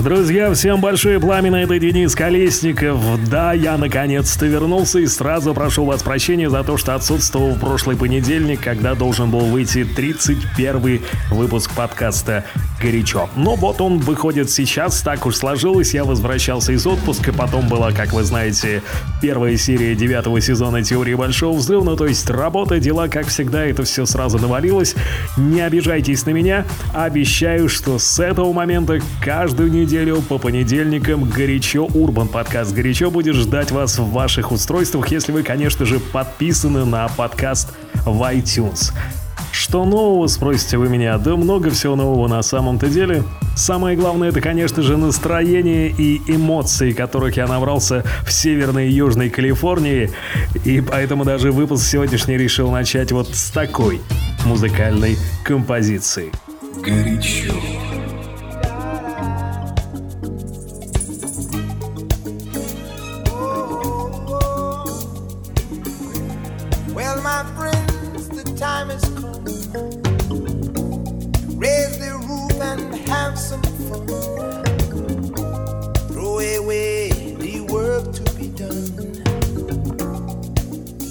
Друзья, всем большое пламя, это Денис Колесников. Да, я наконец-то вернулся и сразу прошу вас прощения за то, что отсутствовал в прошлый понедельник, когда должен был выйти 31 выпуск подкаста «Горячо». Но вот он выходит сейчас, так уж сложилось, я возвращался из отпуска, потом была, как вы знаете, первая серия девятого сезона «Теории Большого Взрыва», ну то есть работа, дела, как всегда, это все сразу навалилось. Не обижайтесь на меня, обещаю, что с этого момента каждую неделю неделю по понедельникам «Горячо Урбан». Подкаст «Горячо» будет ждать вас в ваших устройствах, если вы, конечно же, подписаны на подкаст в iTunes. Что нового, спросите вы меня? Да много всего нового на самом-то деле. Самое главное, это, конечно же, настроение и эмоции, которых я набрался в Северной и Южной Калифорнии. И поэтому даже выпуск сегодняшний решил начать вот с такой музыкальной композиции. Горячо.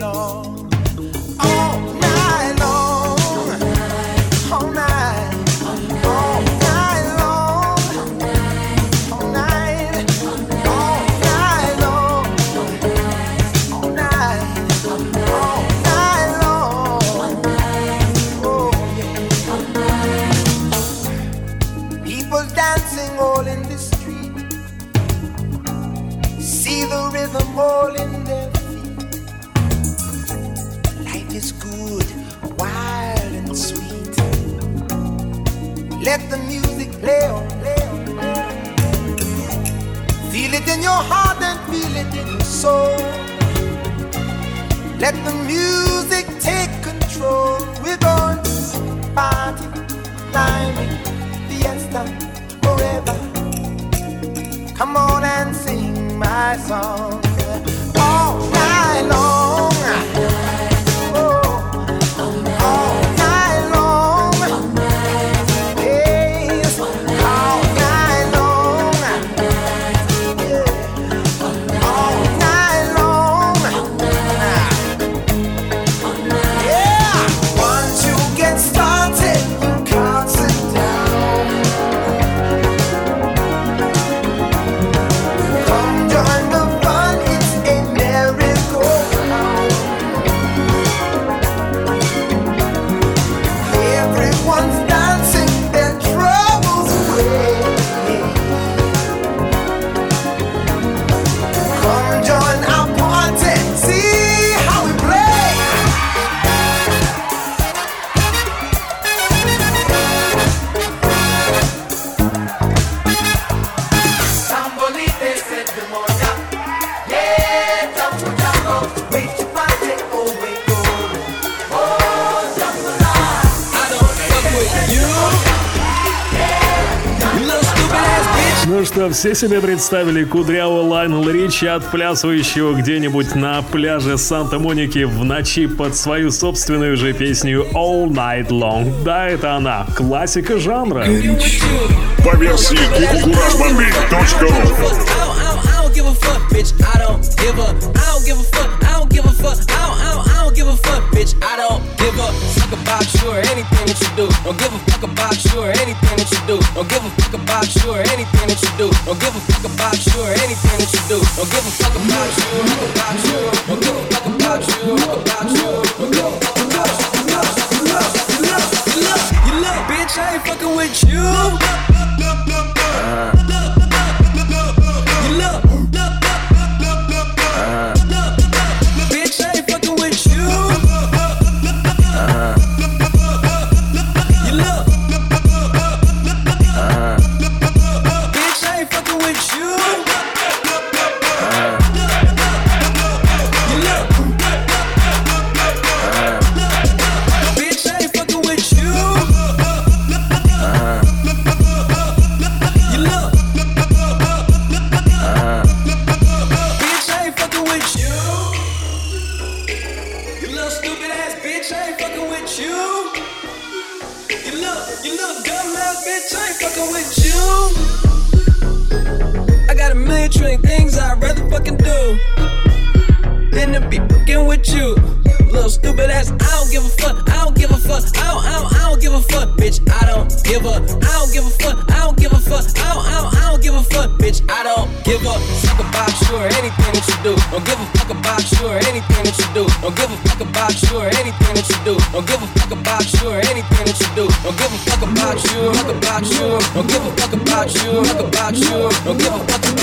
Long. Soul. Let the music take control. We're going to party, climbing, fiesta, forever. Come on and sing my song all night long. Все себе представили кудрявого Лайнел Ричи, отплясывающего где-нибудь на пляже Санта-Моники в ночи под свою собственную же песню All Night Long. Да, это она, классика жанра. По версии kukuraşbombi.ru give a fuck, bitch. I don't give a fuck about you or anything that you do. Don't give a fuck about you or anything that you do. Don't give a fuck about you or anything that you do. Don't give a fuck about you or anything that you do. Don't give a fuck about you, about you. Don't give a fuck about you, about you. Don't give a fuck about you, about you. ain't fucking with you. Uh-huh. You about you or anything that you do. Don't give a fuck about you or anything that you do. Don't give a fuck about you, fuck about you. Don't give a fuck about you, fuck about you. Don't give a fuck about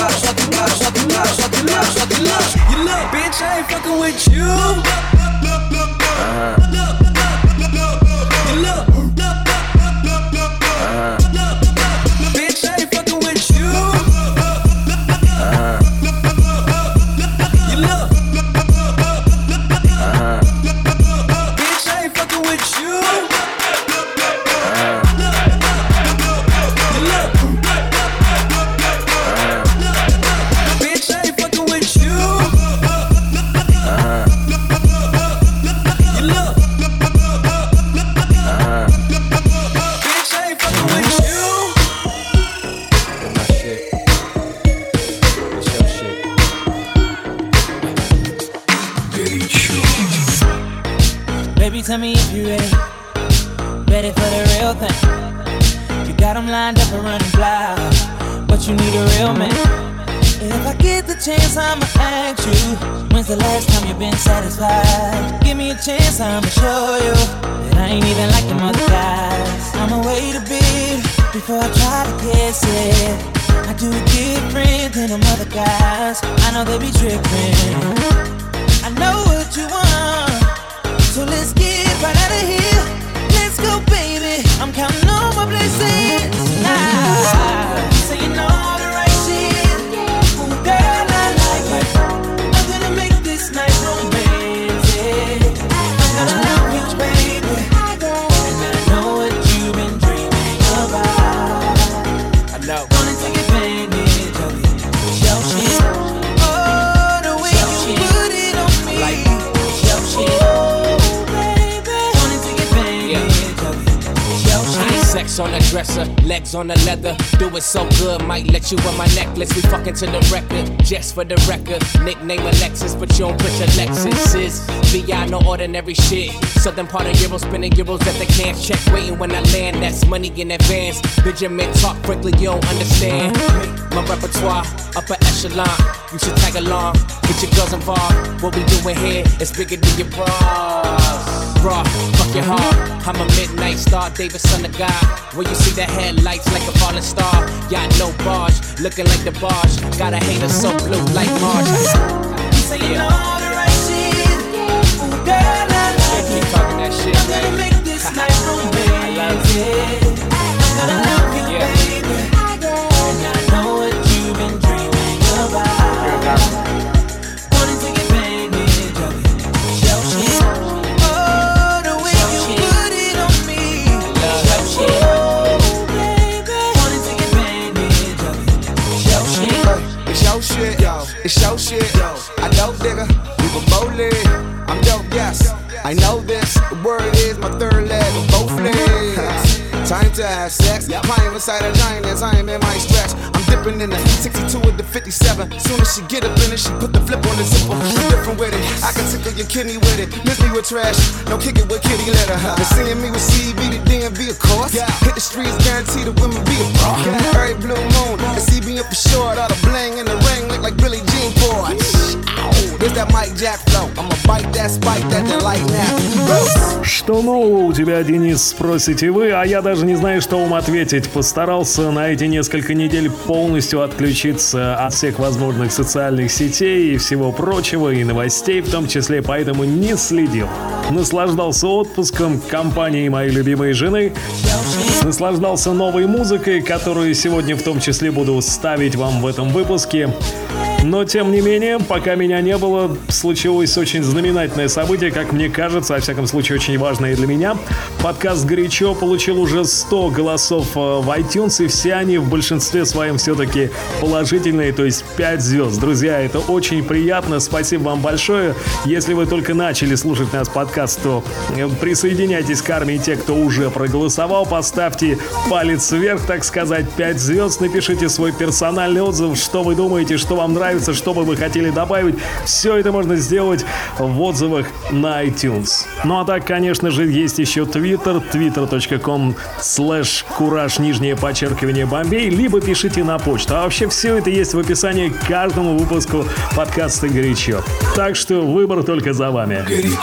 you on my necklace. We fucking to the record, just for the record. Nickname Alexis, but you don't put your Lexus. Is VI no ordinary shit. Southern part of Euro spinning euros at the cash check. Waiting when I land, that's money in advance. Benjamin talk quickly, you don't understand. My repertoire, upper echelon. You should tag along, get your girls involved. What we doing here is bigger than your bras raw, fuck your heart. I'm a midnight star, David, son of God. Where you see the headlights like a falling star. Yacht no barge, looking like the barge. Got a hater so blue like Marge. You say you know the right shit. Ooh, girl, I like it. Talking that shit, I'm gonna make this night romantic. I'm gonna love you, Your shit. I dope digger, we were bowling. I'm dope, yes. I know this. The word is my third leg of both legs. Time to have sex. Climb inside a giant as I am in my stretch. I'm in the 62 with the 57. Soon as she get up in it, she put the flip on the zipper. Different with it. I can tickle your kidney with it. Miss me with trash. No kick it with kitty litter. And seeing me with CB, the DMV, of course. Yeah. Hit the streets, guaranteed the women be a pro. Every blue moon, and CB up for short. All the bling in the ring look like Billie Jean Ford. This that Mike Jack flow. I'ma bite that spike that then light now. Что нового у тебя, Денис, спросите вы, а я даже не знаю, что вам ответить. Постарался на эти несколько недель полностью отключиться от всех возможных социальных сетей и всего прочего, и новостей в том числе, поэтому не следил. Наслаждался отпуском, компанией моей любимой жены, наслаждался новой музыкой, которую сегодня в том числе буду ставить вам в этом выпуске. Но, тем не менее, пока меня не было, случилось очень знаменательное событие, как мне кажется, во всяком случае, очень важное для меня. Подкаст «Горячо» получил уже 100 голосов э, в iTunes, и все они в большинстве своем все-таки положительные, то есть 5 звезд. Друзья, это очень приятно, спасибо вам большое. Если вы только начали слушать нас подкаст, то э, присоединяйтесь к армии те, кто уже проголосовал, поставьте палец вверх, так сказать, 5 звезд, напишите свой персональный отзыв, что вы думаете, что вам нравится, нравится, что бы вы хотели добавить. Все это можно сделать в отзывах на iTunes. Ну а так, конечно же, есть еще Twitter, twitter.com slash кураж нижнее подчеркивание Бомбей, либо пишите на почту. А вообще все это есть в описании к каждому выпуску подкаста «Горячо». Так что выбор только за вами. Горячо.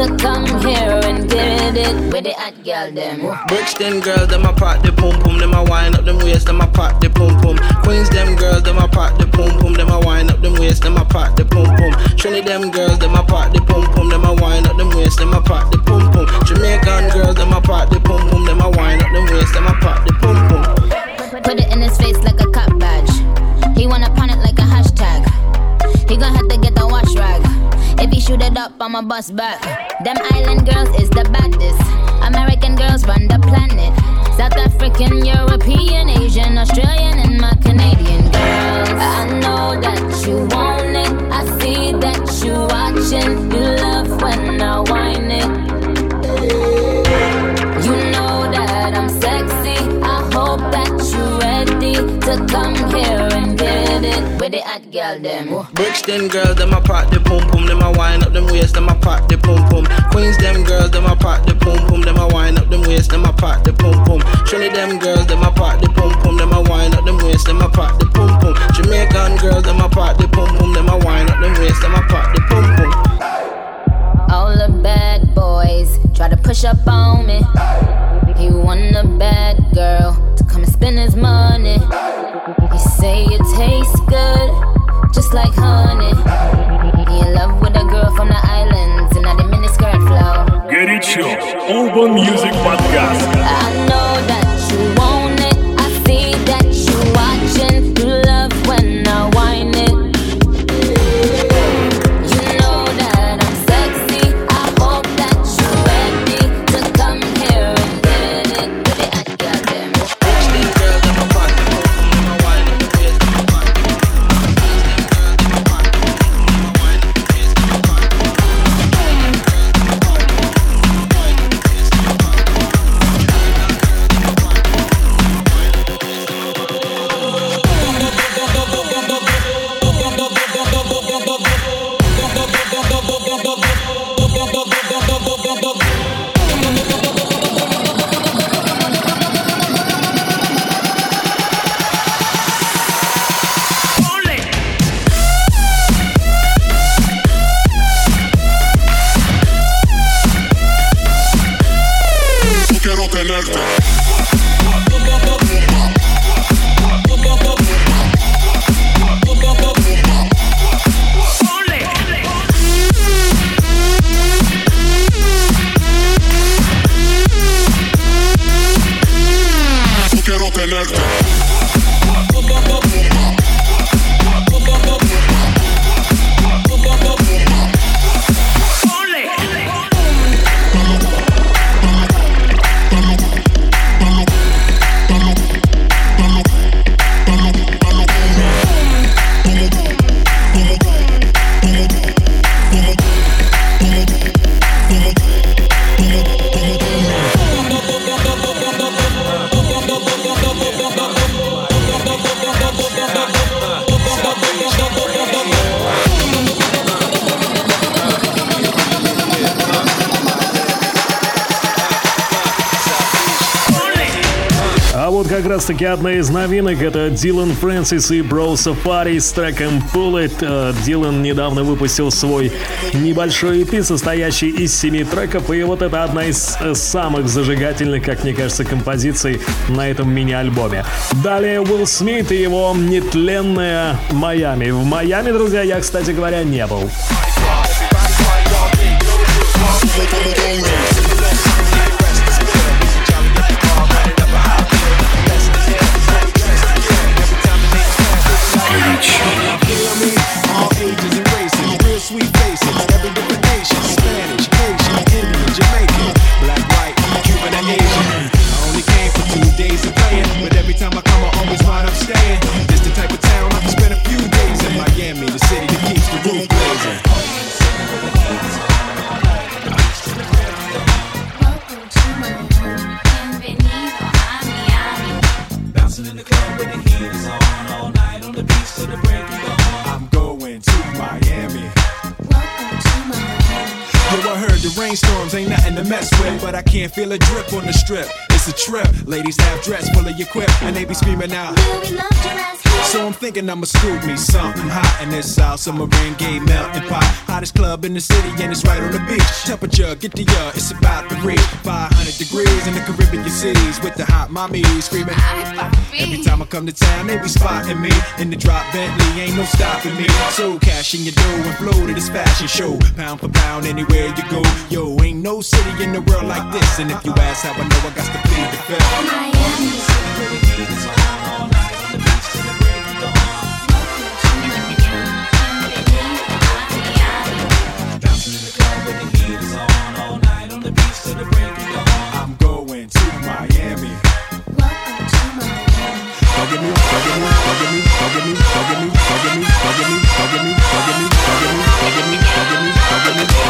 To come here and get it with the hot girl them. Brixton girls, them a pop the pum pum, them a wind up them waist, them a pop the pum pum. Queens, them girls, them a pop the pum pum, them a wind up them waist, them a pop the pum pum. Trinity, them girls, them a pop the pum pum, them a wind up them waist, them a pop the pum pum. Jamaican girls, them a pop the pum pum, them a wind up them waist, them a pop the up, I'ma bust back. Them island girls is the baddest. American girls run the planet. South African, European, Asian, Australian, and my Canadian girls. I girl them. Brixton girls, them a pop the pum pum, them a wind up them waist, them a pop the pum pum. Queens, them girls, them a pop the pum pum, them a wind up them waist, them a pop the pum pum. Trinity, them girls, them a pop the pum pum, them a wind up them waist, them a pop the pum pum. Jamaican girls, them a pop the pum pum, them a wind up them waist, them a pop the pum pum. All the bad boys try to push up on me. He want a bad girl to come and spend his money. He say it tastes good, just like honey. in love with a girl from the islands, and I the miniskirt flow. Get it Chill. Urban Music Podcast. I know that. Таки одна из новинок это Дилан Фрэнсис и Бро Сафари с треком Pull It. Э, Дилан недавно выпустил свой небольшой EP, состоящий из семи треков, и вот это одна из э, самых зажигательных, как мне кажется, композиций на этом мини-альбоме. Далее Уилл Смит и его нетленная Майами. В Майами, друзья, я, кстати говоря, не был. But now thinking I'ma scoop me something hot in this house. Some rain game melting pot. Hottest club in the city, and it's right on the beach. Temperature, get the uh, it's about to reach 500 degrees in the Caribbean cities with the hot mommies screaming. Every time I come to town, they be spotting me in the drop Bentley. Ain't no stopping me. So cash in your dough and flow to this fashion show. Pound for pound, anywhere you go. Yo, ain't no city in the world like this. And if you ask how I know, I got to feed the fell. Miami's so pretty, it's Thank you.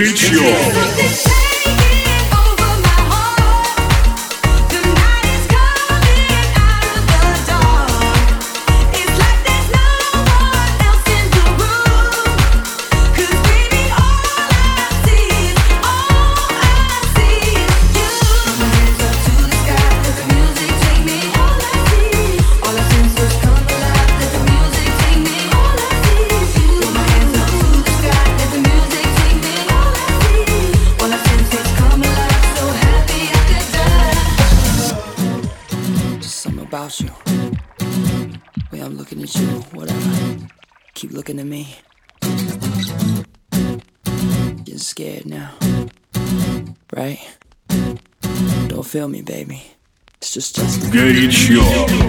Горячо. baby. It's just Justin. Горячо.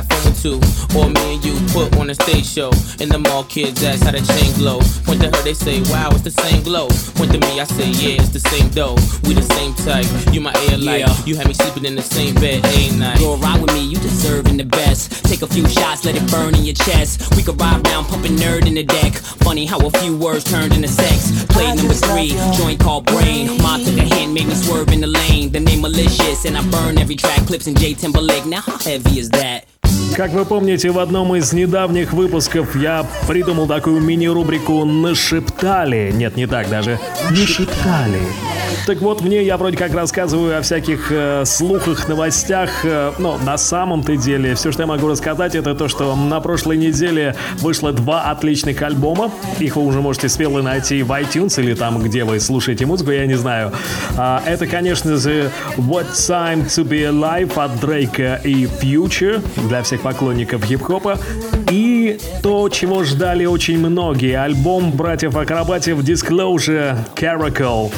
kids ask how the chain glow. Point to her, they say, wow, it's the same glow. Point to me, I say, yeah, it's the same dough. We the same type. You my air light. Yeah. You had me sleeping in the same bed a night. Go ride with me, you deserving the best. Take a few shots, let it burn in your chest. We could ride around pumping nerd in the deck. Funny how a few words turned into sex. Play number three, joint called brain. Ma took a hint, made me swerve in the lane. The name malicious, and I burn every track. Clips in J Timberlake. Now how heavy is that? Как вы помните, в одном из недавних выпусков я придумал такую мини-рубрику «Нашептали». Нет, не так даже. «Нашептали». Так вот, в ней я вроде как рассказываю о всяких э, слухах, новостях, э, но на самом-то деле все, что я могу рассказать, это то, что на прошлой неделе вышло два отличных альбома. Их вы уже можете смело найти в iTunes или там, где вы слушаете музыку, я не знаю. А, это, конечно же, What Time to Be Alive от Дрейка и Future для всех поклонников хип-хопа. И то, чего ждали очень многие, альбом братьев Акробатев Disclosure Caracal.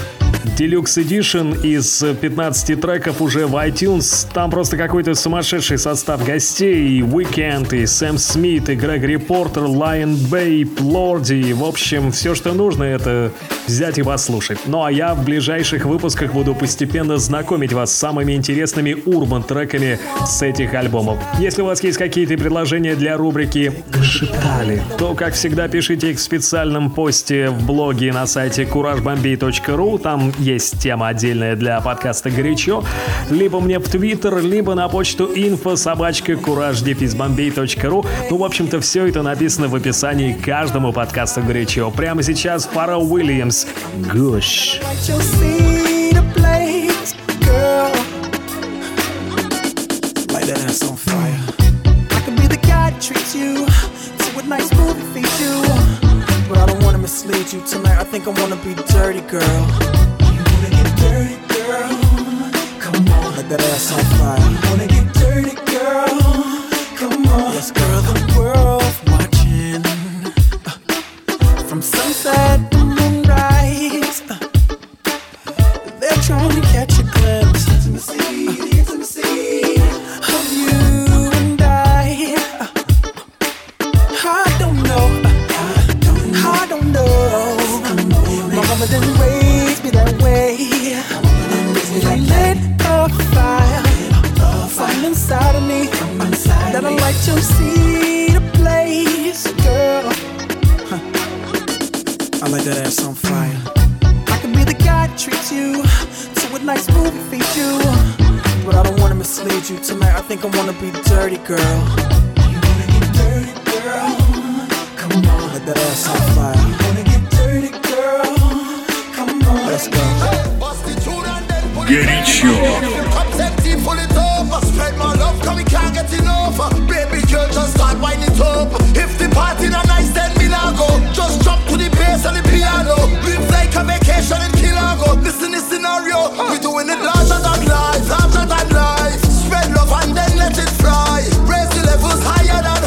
Deluxe Edition из 15 треков уже в iTunes. Там просто какой-то сумасшедший состав гостей. И Weekend, и Сэм Смит, и Грегори Портер, Лайон Бейп, Лорди. В общем, все, что нужно, это взять и послушать. Ну а я в ближайших выпусках буду постепенно знакомить вас с самыми интересными урбан-треками с этих альбомов. Если у вас есть какие-то предложения для рубрики «Шептали», то, как всегда, пишите их в специальном посте в блоге на сайте couragebombi.ru. Там есть тема отдельная для подкаста «Горячо». Либо мне в Твиттер, либо на почту info собачка courage Ну, в общем-то, все это написано в описании каждому подкасту «Горячо». Прямо сейчас Фара Уильямс «Гуш». nice movie feature. But I don't wanna mislead you tonight. I think I wanna be dirty, girl. That ass on fire. You wanna get dirty, girl? Come on, yes, girl. The world's watching uh, from sunset That I like to see the place, girl. I like that ass on fire. I could be the guy that treats you to a nice movie feature. But I don't wanna mislead you tonight. I think I wanna be dirty, girl. Like a vacation in Kilago. Listen this scenario. We doing it larger than life, larger than life. Spread love and then let it fly. Raise the levels higher than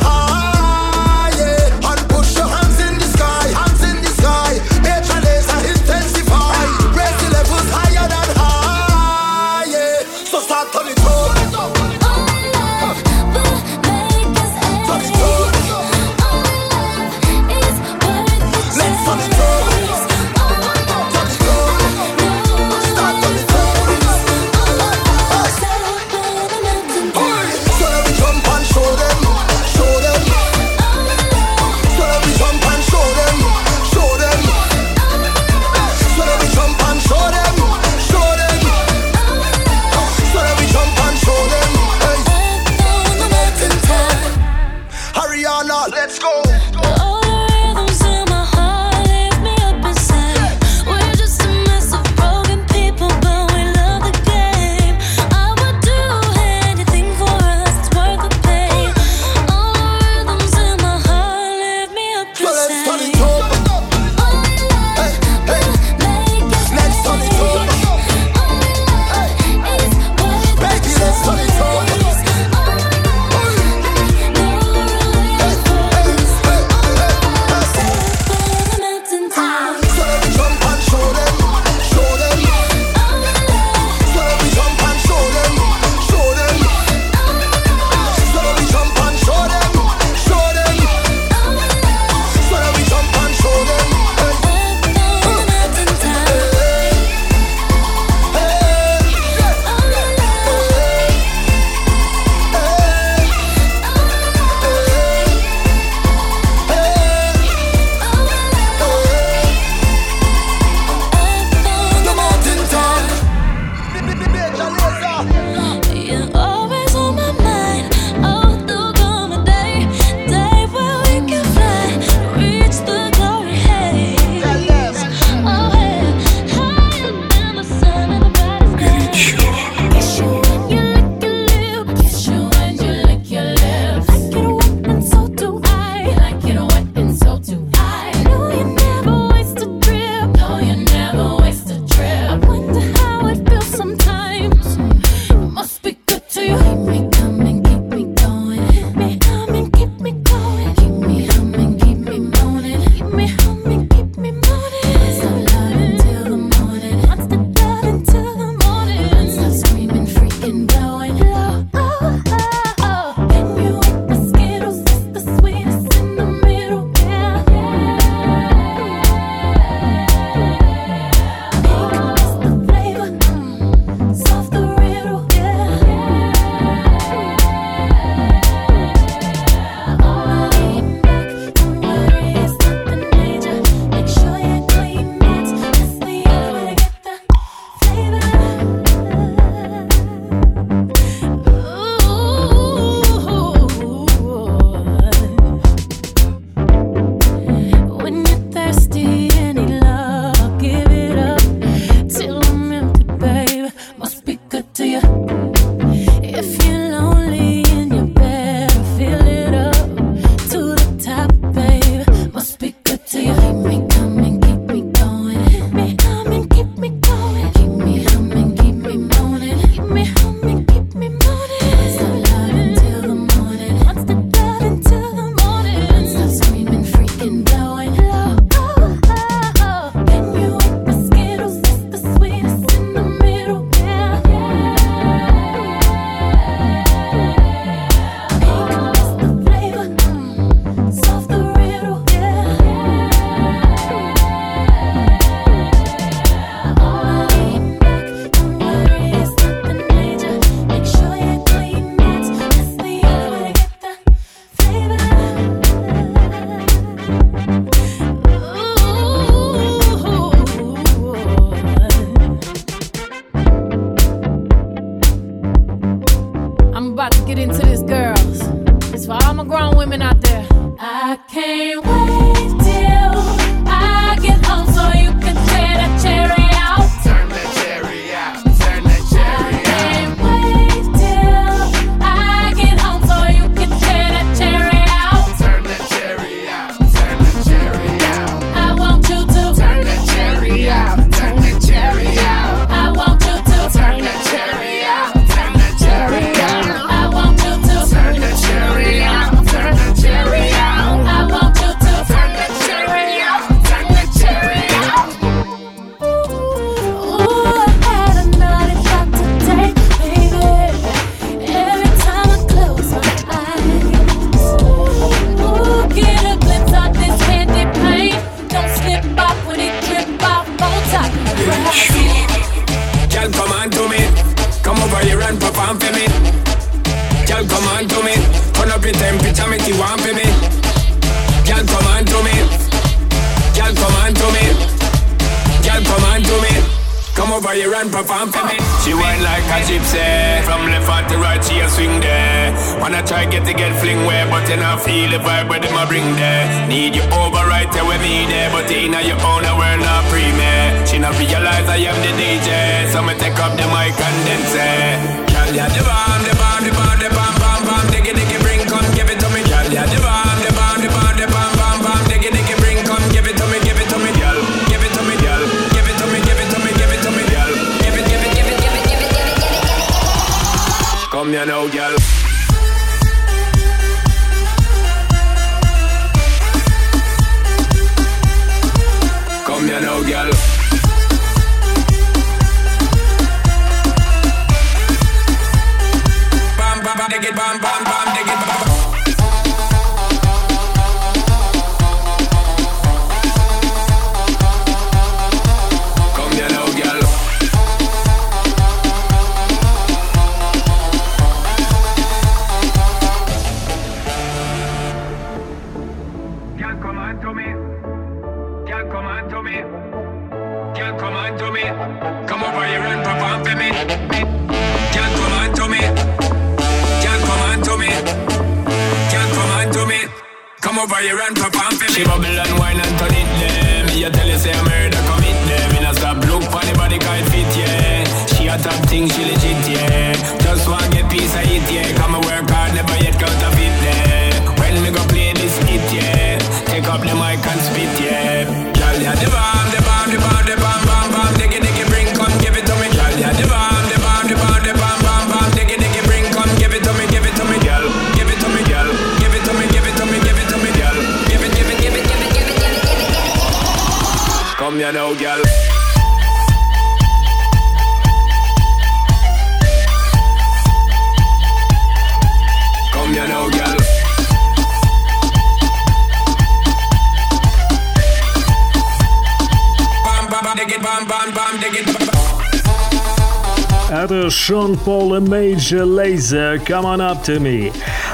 Sean Paul и Major Lazer Come On Up To Me.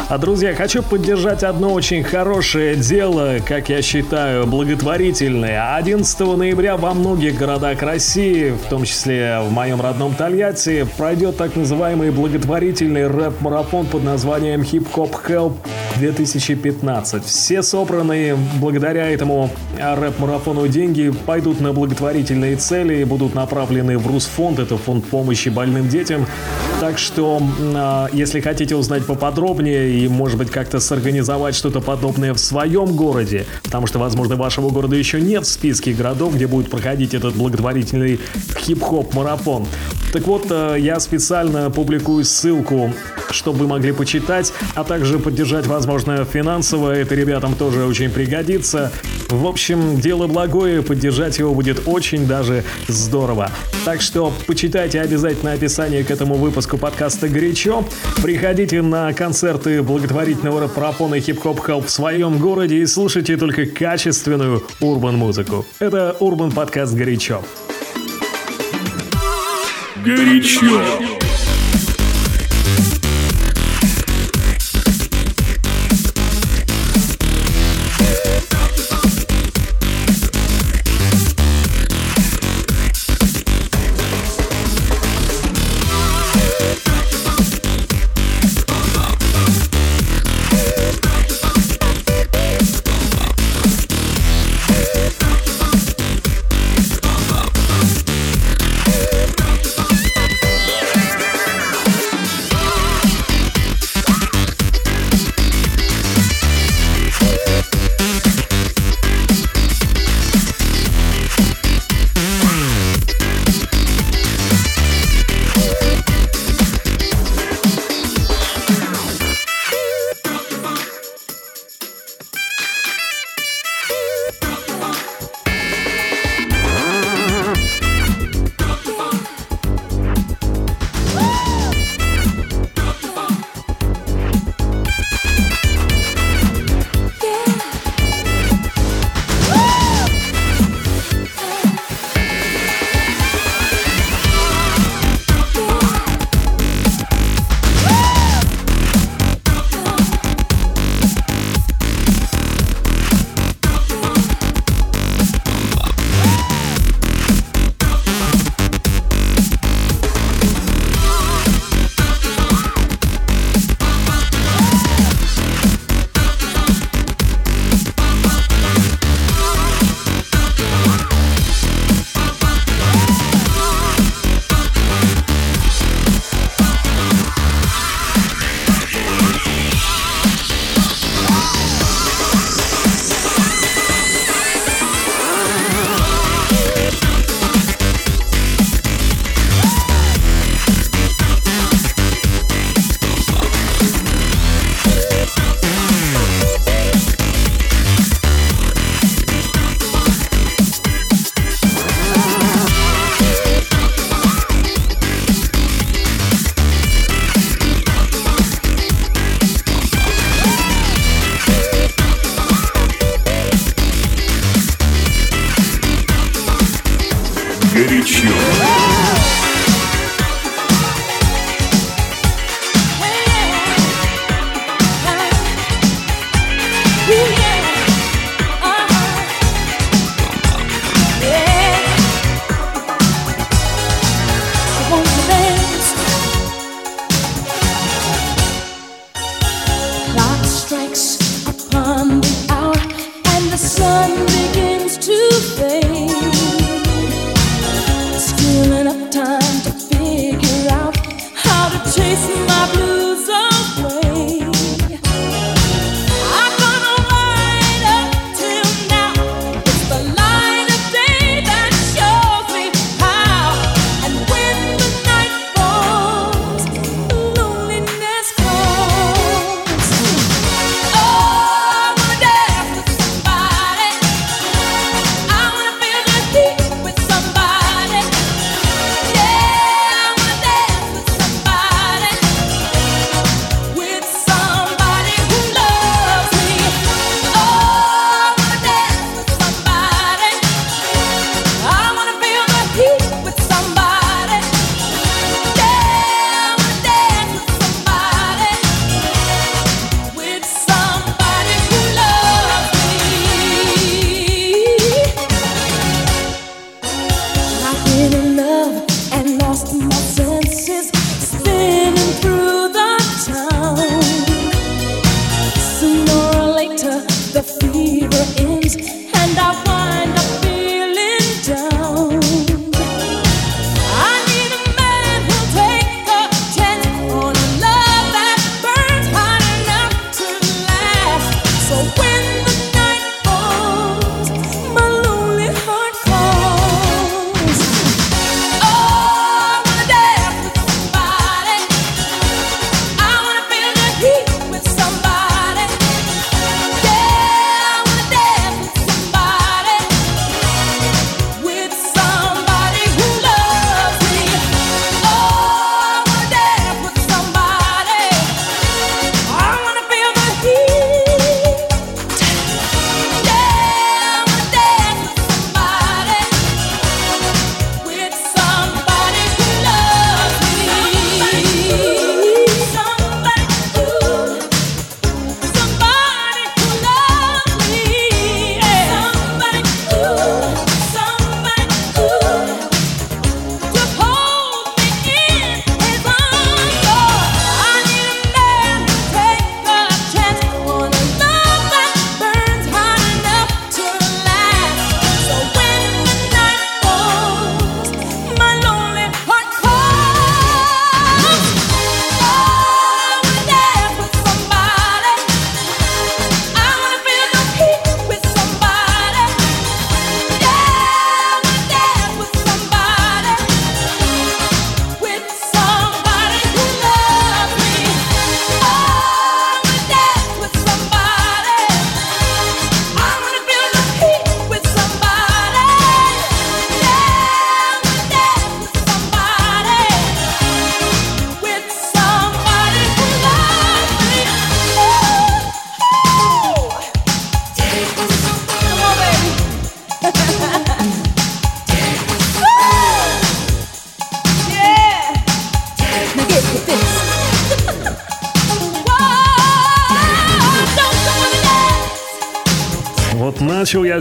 А, друзья, хочу поддержать одно очень хорошее дело, как я считаю, благотворительное. 11 ноября во многих городах России, в том числе в моем родном Тольятти, пройдет так называемый благотворительный рэп-марафон под названием Hip Hop Help 2015. Все собранные благодаря этому а, рэп-марафону деньги пойдут на благотворительные цели и будут направлены в Русфонд, это фонд помощи больным детям, так что, а, если хотите узнать поподробнее и, может быть, как-то сорганизовать что-то подобное в своем городе, потому что, возможно, вашего города еще нет в списке городов, где будет проходить этот благотворительный хип-хоп-марафон. Так вот, э, я специально публикую ссылку, чтобы вы могли почитать, а также поддержать, возможно, финансово. Это ребятам тоже очень пригодится. В общем, дело благое, поддержать его будет очень даже здорово. Так что почитайте обязательно описание к этому выпуску выпуску подкаста «Горячо». Приходите на концерты благотворительного пропона хип-хоп Help в своем городе и слушайте только качественную урбан-музыку. Это урбан-подкаст «Горячо». «Горячо».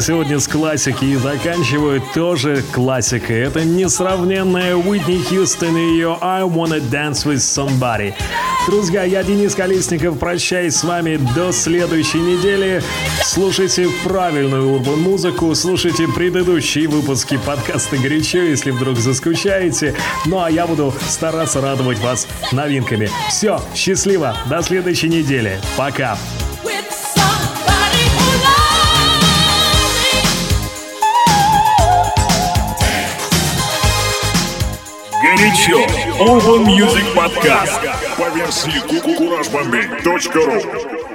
Сегодня с классики и заканчиваю тоже классикой. Это несравненная Уитни Хьюстон и ее I Wanna Dance With Somebody. Друзья, я Денис Колесников, прощаюсь с вами до следующей недели. Слушайте правильную урбан-музыку, слушайте предыдущие выпуски подкаста «Горячо», если вдруг заскучаете. Ну а я буду стараться радовать вас новинками. Все, счастливо, до следующей недели. Пока. Горячо. Urban Music Podcast по версии kukurajbombe.ru